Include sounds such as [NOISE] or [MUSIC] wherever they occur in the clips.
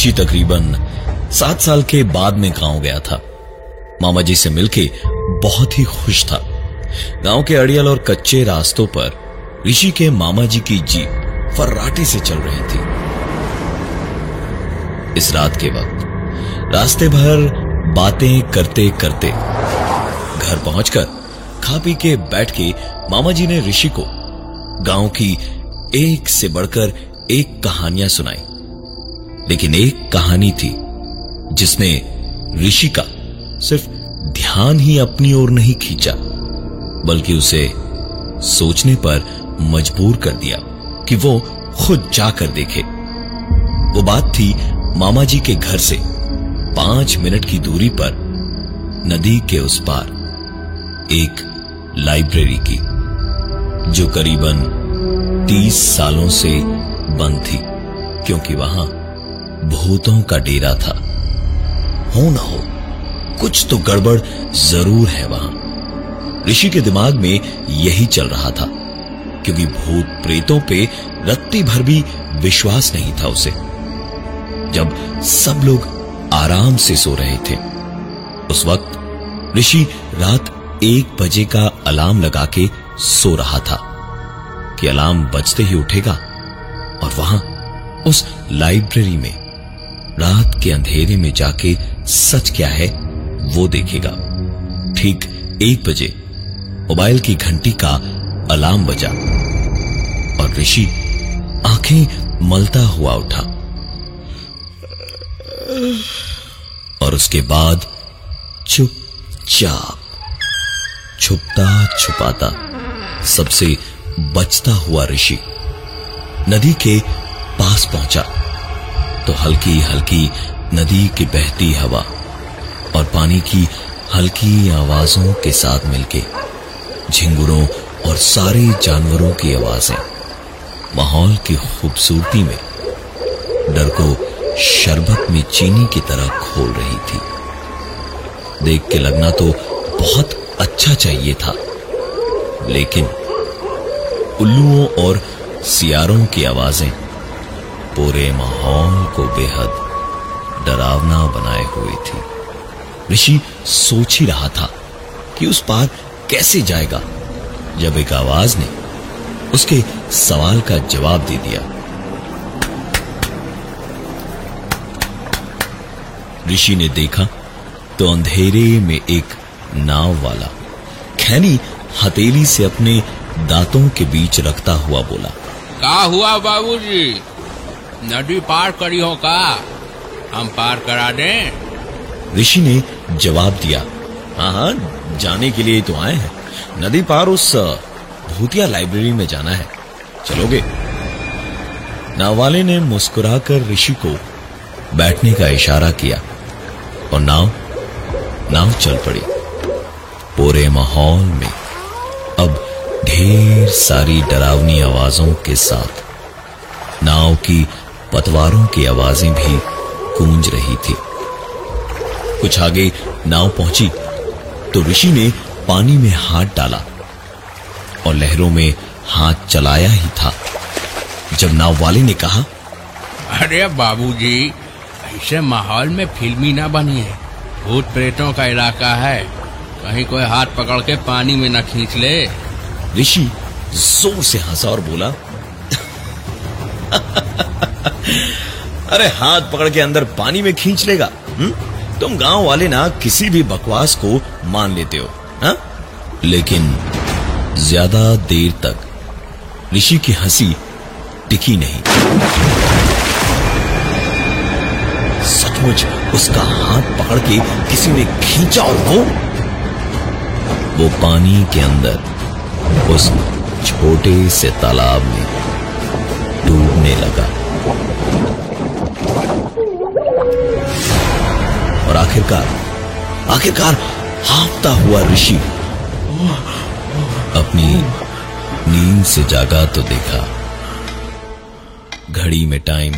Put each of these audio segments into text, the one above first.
ऋषि तकरीबन सात साल के बाद में गाँव गया था। मामा जी से मिलके बहुत ही खुश था। गाँव के अड़ियल और कच्चे रास्तों पर ऋषि के मामा जी की जीप फर्राटे से चल रही थी। इस रात के वक्त रास्ते भर बातें करते करते घर पहुंचकर खा पी के बैठ के मामा जी ने ऋषि को गाँव की एक से बढ़कर एक कहानियाँ सुनाई। लेकिन एक कहानी थी, जिसने ऋषि का सिर्फ़ ध्यान ही अपनी ओर नहीं खींचा, बल्कि उसे सोचने पर मजबूर कर दिया कि वो खुद जाकर देखे। वो बात थी मामा जी के घर से, पाँच मिनट की दूरी पर, नदी के उस पार, एक लाइब्रेरी की, जो करीबन तीस सालों से बंद थी, क्योंकि वहाँ भूतों का डेरा था। हो ना हो, कुछ तो गड़बड़ ज़रूर है वहाँ। ऋषि के दिमाग में यही चल रहा था, क्योंकि भूत प्रेतों पे रत्ती भर भी विश्वास नहीं था उसे। जब सब लोग आराम से सो रहे थे, उस वक्त ऋषि रात एक बजे का अलार्म लगा के सो रहा था, कि अलार्म बजते ही उठेगा, और वहाँ उस लाइब्रेरी में रात के अंधेरे में जाके सच क्या है, वो देखेगा। ठीक एक बजे मोबाइल की घंटी का अलार्म बजा और ऋषि आँखें मलता हुआ उठा। और उसके बाद चुपचाप, छुपता छुपाता सबसे बचता हुआ ऋषि नदी के पास पहुँचा। तो हल्की हल्की नदी की बहती हवा और पानी की हल्की आवाजों के साथ मिलके झिंगुरों और सारे जानवरों की आवाज़ें माहौल की खूबसूरती में डर को शरबत में चीनी की तरह खोल रही थी। देख के लगना तो बहुत अच्छा चाहिए था। लेकिन उल्लुओं और सियारों की आवाज़ें पूरे माहौल को बेहद डरावना बनाए हुए थी। ऋषि सोच ही रहा था कि उस पार कैसे जाएगा, जब एक आवाज़ ने उसके सवाल का जवाब दे दिया। ऋषि ने देखा तो अंधेरे में एक नाव वाला खैनी हथेली से अपने दांतों के बीच रखता हुआ बोला, का हुआ बाबूजी? नदी पार करी हो का? हम पार करा दें। ऋषि ने जवाब दिया हाँ हाँ जाने के लिए तो आए हैं। नदी पार उस भूतिया लाइब्रेरी में जाना है। चलोगे? नाव ने मुस्कुराकर ऋषि को बैठने का इशारा किया, और नाव नाव चल पड़ी। पूरे माहौल में अब ढेर सारी डरावनी आवाजों के साथ, नाव की पतवारों की आवाज़ें भी गूंज रही थी। कुछ आगे नाव पहुँची तो ऋषि ने पानी में हाथ डाला और लहरों में हाथ चलाया ही था। जब नाव वाले ने कहा अरे बाबूजी ऐसे माहौल में फिल्मी ना बनिए भूत प्रेतों का इलाका है। कहीं कोई हाथ पकड़ के पानी में न खींच ले। ऋषि ज़ोर से हंसा और बोला [LAUGHS] अरे हाथ पकड़ के अंदर पानी में खींच लेगा हुँ? तुम गाँव वाले ना किसी भी बकवास को मान लेते हो, हा? लेकिन ज़्यादा देर तक ऋषि की हँसी टिकी नहीं सचमुच उसका हाथ पकड़ के किसी ने खींचा और वो वो पानी के अंदर उस छोटे से तालाब में डूबने लगा। और आखिरकार आखिरकार हाफता हुआ ऋषि अपनी नींद से जागा तो देखा, घड़ी में टाइम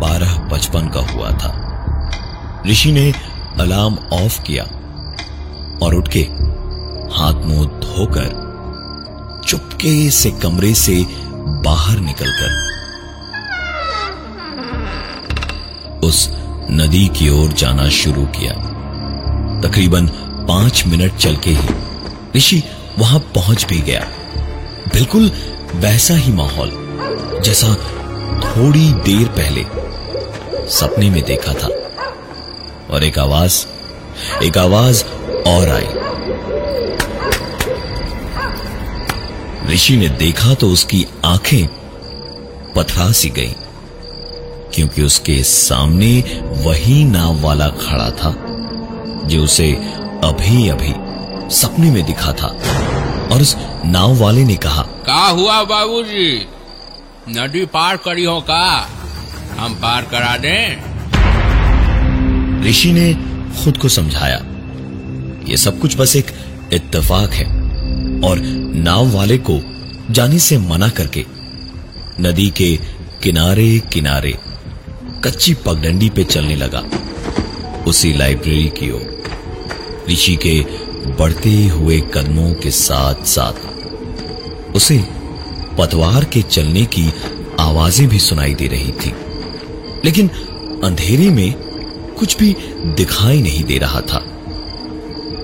बारह पचपन का हुआ था। ऋषि ने अलार्म ऑफ़ किया और उठ के हाथ मुँह धोकर चुपके से कमरे से बाहर निकलकर उस नदी की ओर जाना शुरू किया। तकरीबन पाँच मिनट चल के ही ऋषि वहाँ पहुँच भी गया। बिल्कुल वैसा ही माहौल, जैसा थोड़ी देर पहले सपने में देखा था। और एक आवाज़ एक आवाज़ और आई। ऋषि ने देखा तो उसकी आँखें पथरा सी गईं। क्योंकि उसके सामने वही नाव वाला खड़ा था जो उसे अभी अभी सपने में दिखा था। और उस नाव वाले ने कहा का हुआ बाबूजी? नदी पार करी हो का? हम पार करा दें? ऋषि ने खुद को समझाया ये सब कुछ बस एक इत्तेफाक है। और नाव वाले को जाने से मना करके नदी के किनारे किनारे कच्ची पगडंडी पे चलने लगा। उसी लाइब्रेरी की ओर। ऋषि के बढ़ते हुए कदमों के साथ साथ उसे पतवार के चलने की आवाज़ें भी सुनाई दे रही थी। लेकिन अंधेरे में कुछ भी दिखाई नहीं दे रहा था।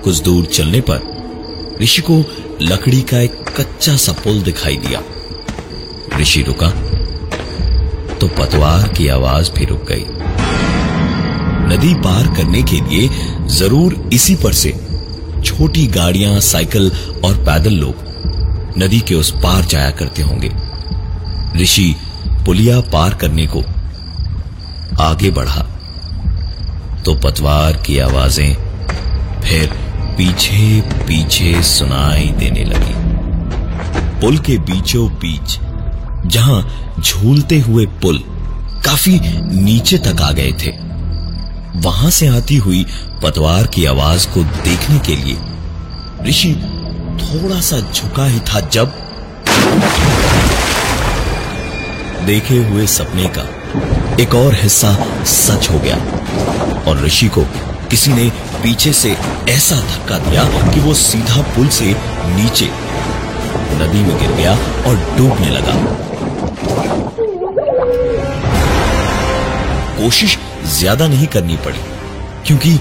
कुछ दूर चलने पर ऋषि को लकड़ी का एक कच्चा सा पुल दिखाई दिया। ऋषि रुका। तो पतवार की आवाज़ भी रुक गई। नदी पार करने के लिए ज़रूर इसी पर से छोटी गाड़ियाँ, साइकिल और पैदल लोग नदी के उस पार जाया करते होंगे। ऋषि पुलिया पार करने को आगे बढ़ा। तो पतवार की आवाज़ें फिर पीछे पीछे सुनाई देने लगी। पुल के बीचों बीच जहाँ झूलते हुए पुल काफ़ी नीचे तक आ गए थे। वहाँ से आती हुई पतवार की आवाज़ को देखने के लिए ऋषि थोड़ा सा झुका ही था जब देखे हुए सपने का एक और हिस्सा सच हो गया और ऋषि को किसी ने पीछे से ऐसा धक्का दिया कि वो सीधा पुल से नीचे नदी में गिर गया और डूबने लगा। कोशिश ज़्यादा नहीं करनी पड़ी, क्योंकि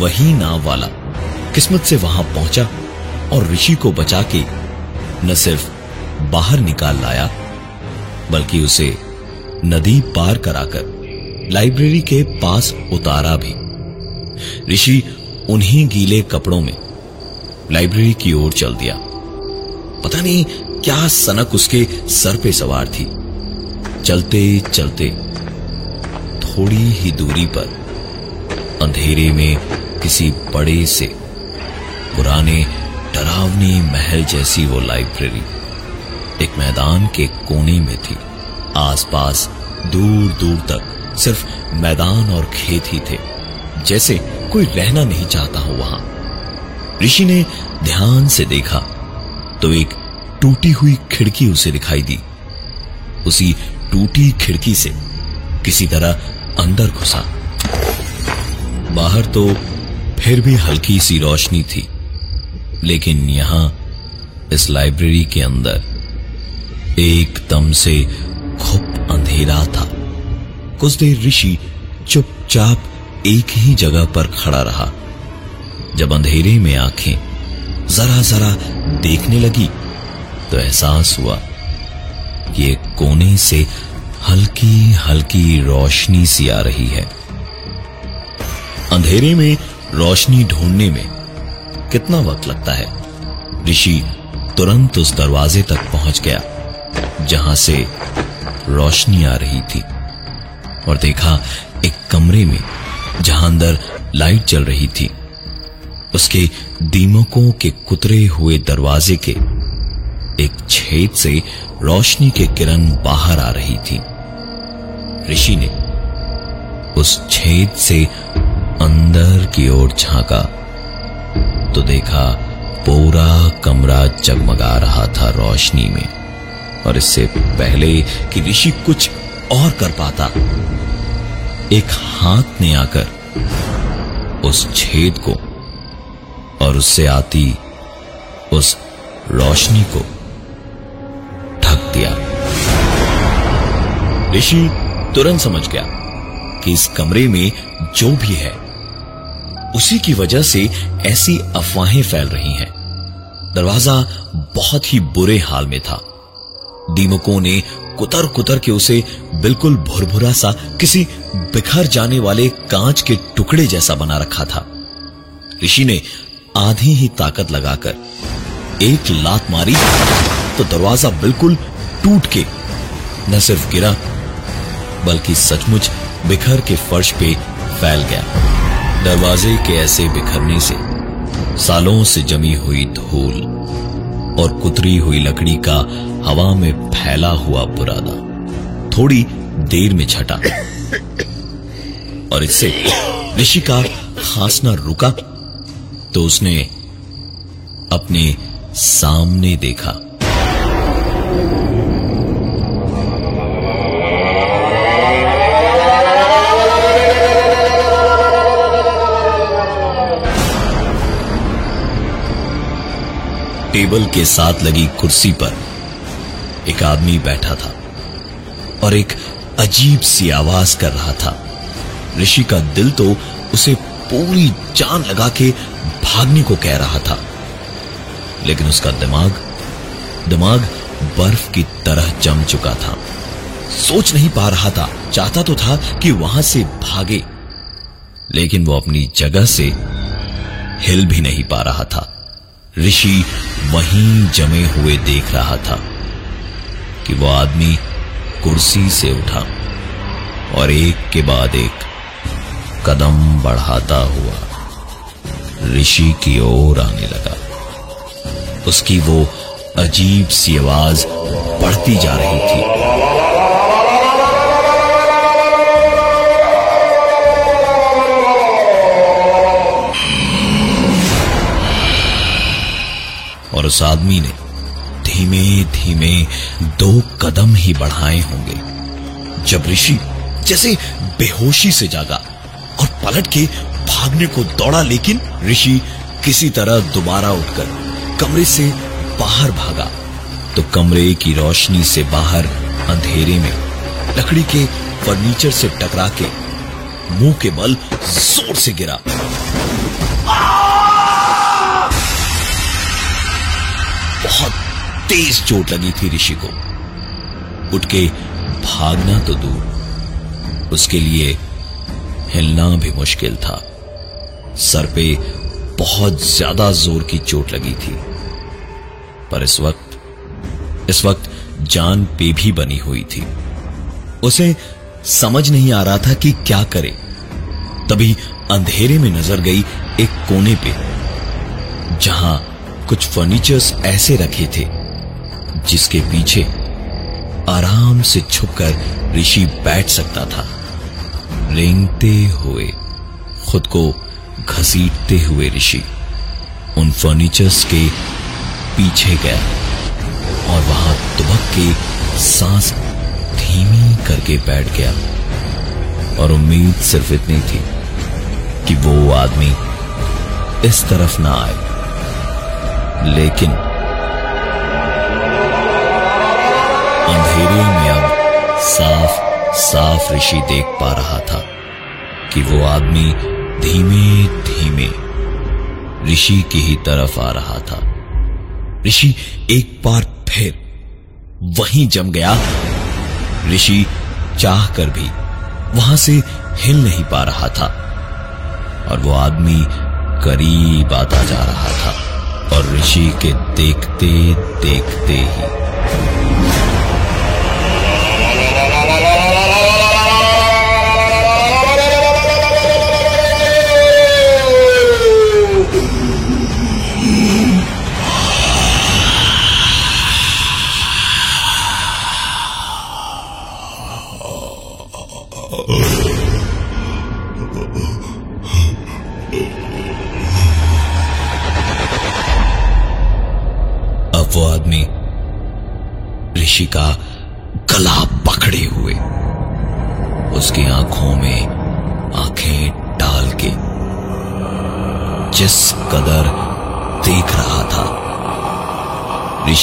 वही नाव वाला किस्मत से वहाँ पहुँचा और ऋषि को बचा के न सिर्फ़ बाहर निकाल लाया, बल्कि उसे नदी पार कराकर लाइब्रेरी के पास उतारा भी। ऋषि उन्हीं गीले कपड़ों में लाइब्रेरी की ओर चल दिया। पता नहीं क्या सनक उसके सर पे सवार थी। चलते चलते थोड़ी ही दूरी पर, अंधेरे में किसी बड़े से पुराने डरावनी महल जैसी वो लाइब्रेरी, एक मैदान के कोने में थी। आसपास दूर दूर तक सिर्फ़ मैदान और खेत ही थे, जैसे कोई रहना नहीं चाहता हो वहाँ। ऋषि ने ध्यान से देखा तो एक टूटी हुई खिड़की उसे दिखाई दी। उसी टूटी खिड़की से किसी तरह अंदर घुसा। बाहर तो फिर भी हल्की सी रोशनी थी, लेकिन यहाँ, इस लाइब्रेरी के अंदर, एकदम से खुप अंधेरा था। कुछ देर ऋषि चुपचाप एक ही जगह पर खड़ा रहा। जब अंधेरे में आँखें जरा जरा देखने लगी तो एहसास हुआ कि एक कोने से हल्की हल्की रोशनी सी आ रही है। अंधेरे में, रोशनी ढूँढने में कितना वक्त लगता है? ऋषि तुरंत उस दरवाजे तक पहुँच गया, जहाँ से रोशनी आ रही थी, और देखा एक कमरे में, जहाँ अंदर लाइट चल रही थी। उसके दीमकों के कुतरे हुए दरवाजे के एक छेद से रोशनी के किरण बाहर आ रही थी। ऋषि ने उस छेद से अंदर की ओर झांका तो देखा पूरा कमरा जगमगा रहा था रोशनी में और इससे पहले कि ऋषि कुछ और कर पाता, एक हाथ ने आकर उस छेद को और उससे आती उस रोशनी को ढक दिया। ऋषि तुरंत समझ गया कि इस कमरे में जो भी है, उसी की वजह से ऐसी अफवाहें फैल रही हैं। दरवाज़ा बहुत ही बुरे हाल में था। दीमकों ने कुतर कुतर के उसे बिल्कुल भुरभुरा सा, किसी बिखर जाने वाले कांच के टुकड़े जैसा बना रखा था। ऋषि ने आधी ही ताकत लगाकर एक लात मारी तो दरवाज़ा बिल्कुल टूट के न सिर्फ़ गिरा बल्कि सचमुच बिखर के फर्श पे फैल गया। दरवाजे के ऐसे बिखरने से सालों से जमी हुई धूल और कुतरी हुई लकड़ी का हवा में फैला हुआ बुरादा थोड़ी देर में छटा। और इससे ऋषि का खांसना रुका तो उसने अपने सामने देखा। टेबल के साथ लगी कुर्सी पर एक आदमी बैठा था और एक अजीब सी आवाज़ कर रहा था। ऋषि का दिल तो उसे पूरी जान लगा के भागने को कह रहा था। लेकिन उसका दिमाग दिमाग बर्फ़ की तरह जम चुका था। सोच नहीं पा रहा था। चाहता तो था कि वहाँ से भागे, लेकिन वो अपनी जगह से हिल भी नहीं पा रहा था। ऋषि वहीं जमे हुए देख रहा था कि वो आदमी कुर्सी से उठा और एक के बाद एक कदम बढ़ाता हुआ ऋषि की ओर आने लगा। उसकी वो अजीब सी आवाज़ बढ़ती जा रही थी। और उस आदमी ने धीमे धीमे दो कदम ही बढ़ाए होंगे। जब ऋषि जैसे बेहोशी से जागा और पलट के भागने को दौड़ा, लेकिन ऋषि किसी तरह दोबारा उठकर कमरे से बाहर भागा तो कमरे की रोशनी से बाहर अंधेरे में लकड़ी के फर्नीचर से टकरा के मुँह के बल ज़ोर से गिरा। तेज चोट लगी थी ऋषि को। उठ के भागना तो दूर, उसके लिए हिलना भी मुश्किल था। सर पे बहुत ज़्यादा ज़ोर की चोट लगी थी। पर इस वक्त इस वक्त जान पे भी बनी हुई थी। उसे समझ नहीं आ रहा था कि क्या करे। तभी अंधेरे में नज़र गई एक कोने पे, जहाँ कुछ फर्नीचर्स ऐसे रखे थे। जिसके पीछे आराम से छुपकर ऋषि बैठ सकता था। रेंगते हुए, खुद को घसीटते हुए ऋषि उन फर्नीचर्स के पीछे गया और वहाँ दुबक के सांस धीमी करके बैठ गया। और उम्मीद सिर्फ़ इतनी थी कि वो आदमी इस तरफ़ ना आए। लेकिन अंधेरे में अब साफ़ साफ़ ऋषि देख पा रहा था कि वो आदमी धीमे धीमे ऋषि की ही तरफ़ आ रहा था। ऋषि एक बार फिर वहीं जम गया। ऋषि चाह कर भी वहाँ से हिल नहीं पा रहा था और वो आदमी करीब आता जा रहा था और ऋषि के देखते देखते ही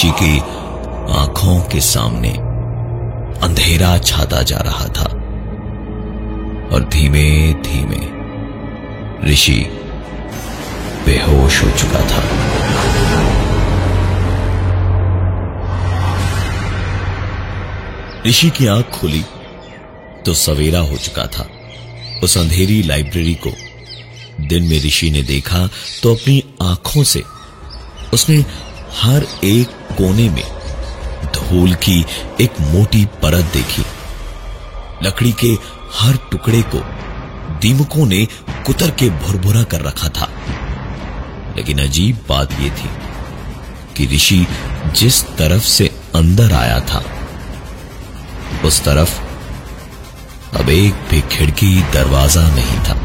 ऋषि की आँखों के सामने अंधेरा छाता जा रहा था। और धीमे धीमे ऋषि बेहोश हो चुका था। ऋषि की आँख खुली तो सवेरा हो चुका था। उस अंधेरी लाइब्रेरी को दिन में ऋषि ने देखा तो अपनी आँखों से उसने हर एक कोने में धूल की एक मोटी परत देखी। लकड़ी के हर टुकड़े को दीमकों ने कुतर के भुरभुरा कर रखा था। लेकिन अजीब बात यह थी कि ऋषि जिस तरफ़ से अंदर आया था, उस तरफ़ अब एक भी खिड़की दरवाज़ा नहीं था।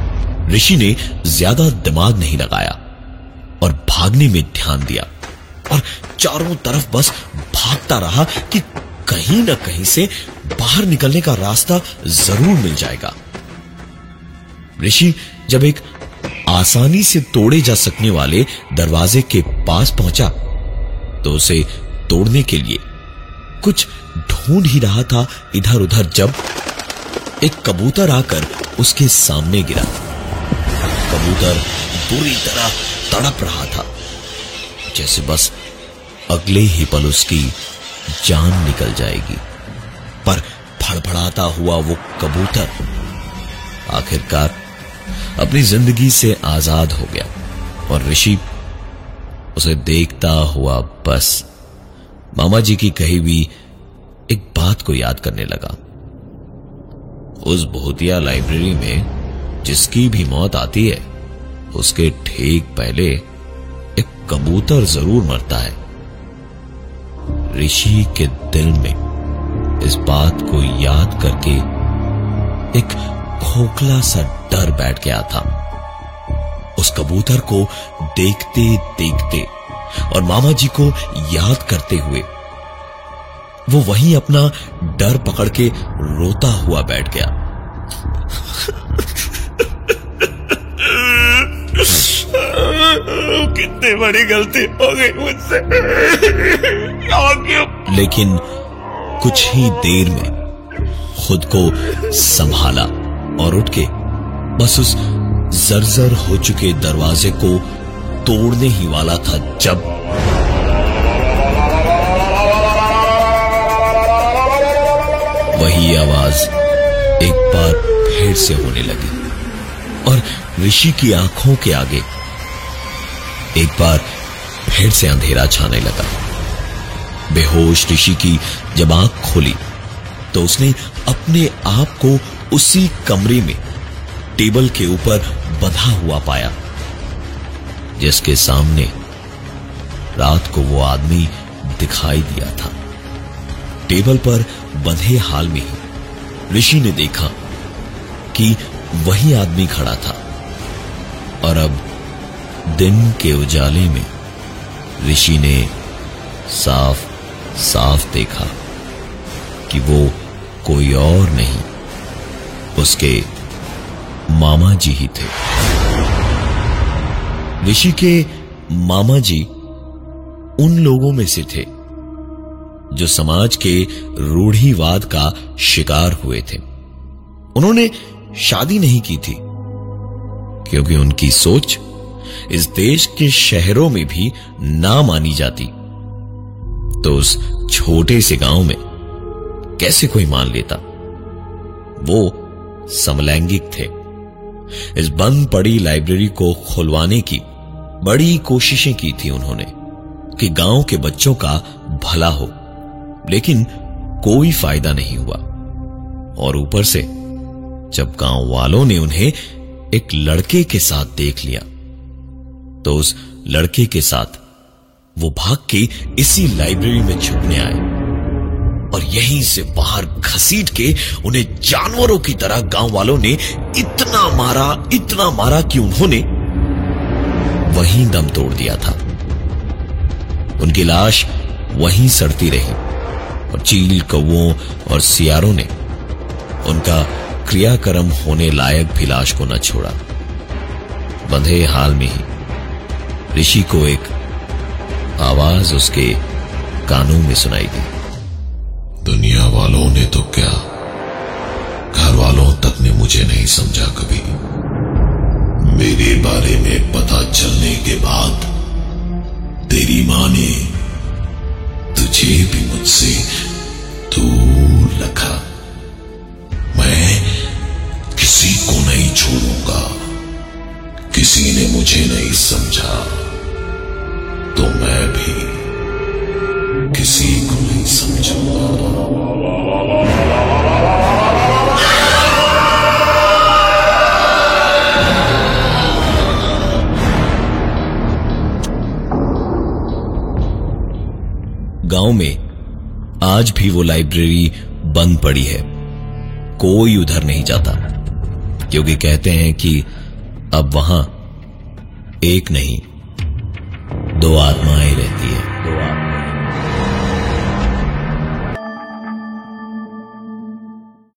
ऋषि ने ज़्यादा दिमाग नहीं लगाया और भागने में ध्यान दिया। और चारों तरफ़ बस भागता रहा कि कहीं ना कहीं से बाहर निकलने का रास्ता ज़रूर मिल जाएगा। ऋषि, जब एक आसानी से तोड़े जा सकने वाले दरवाजे के पास पहुँचा तो उसे तोड़ने के लिए कुछ ढूंढ ही रहा था इधर उधर जब एक कबूतर आकर उसके सामने गिरा। कबूतर बुरी तरह तड़प रहा था। जैसे बस अगले ही पल उसकी जान निकल जाएगी। पर फड़फड़ाता हुआ वो कबूतर आखिरकार अपनी ज़िंदगी से आज़ाद हो गया और ऋषि उसे देखता हुआ बस मामा जी की कही हुई एक बात को याद करने लगा। उस भूतिया लाइब्रेरी में जिसकी भी मौत आती है, उसके ठीक पहले एक कबूतर ज़रूर मरता है। ऋषि के दिल में इस बात को याद करके एक खोखला सा डर बैठ गया था। उस कबूतर को देखते देखते और मामा जी को याद करते हुए वो वहीं अपना डर पकड़ के रोता हुआ बैठ गया। [LAUGHS] कितनी बड़ी गलती हो गई मुझसे। लेकिन कुछ ही देर में खुद को संभाला और उठ के बस उस जर्जर हो चुके दरवाजे को तोड़ने ही वाला था जब वही आवाज़ एक बार फिर से होने लगी और ऋषि की आँखों के आगे एक बार फिर से अंधेरा छाने लगा। बेहोश ऋषि की जब आँख खोली तो उसने अपने आप को उसी कमरे में टेबल के ऊपर बंधा हुआ पाया, जिसके सामने रात को वो आदमी दिखाई दिया था। टेबल पर बंधे हाल में ही ऋषि ने देखा कि वही आदमी खड़ा था। और अब दिन के उजाले में ऋषि ने साफ़ साफ़ देखा कि वो कोई और नहीं, उसके मामा जी ही थे। ऋषि के मामा जी उन लोगों में से थे जो समाज के रूढ़ीवाद का शिकार हुए थे। उन्होंने शादी नहीं की थी, क्योंकि उनकी सोच इस देश के शहरों में भी ना मानी जाती। तो उस छोटे से गाँव में कैसे कोई मान लेता? वो समलैंगिक थे। इस बंद पड़ी लाइब्रेरी को खुलवाने की बड़ी कोशिशें की थी उन्होंने कि गाँव के बच्चों का भला हो, लेकिन कोई फ़ायदा नहीं हुआ। और ऊपर से जब गाँव वालों ने उन्हें एक लड़के के साथ देख लिया तो उस लड़के के साथ। वो भाग के इसी लाइब्रेरी में छुपने आए। और यहीं से बाहर घसीट के उन्हें जानवरों की तरह गाँव वालों ने इतना मारा इतना मारा कि उन्होंने वहीं दम तोड़ दिया था। उनकी लाश वहीं सड़ती रही और चील, कौओं और सियारों ने उनका क्रियाक्रम होने लायक भी लाश को न छोड़ा। बंधे हाल में ही ऋषि को एक आवाज़ उसके कानों में सुनाई दी। दुनिया वालों ने तो क्या घर वालों तक ने मुझे नहीं समझा कभी। मेरे बारे में पता चलने के बाद तेरी माँ ने तुझे भी मुझसे दूर रखा। मैं किसी को नहीं छोड़ूँगा। किसी ने मुझे नहीं समझा। किसी को नहीं समझूँगा गाँव में आज भी वो लाइब्रेरी बंद पड़ी है। कोई उधर नहीं जाता, क्योंकि कहते हैं कि अब वहाँ एक नहीं, दो आत्माएँ रहती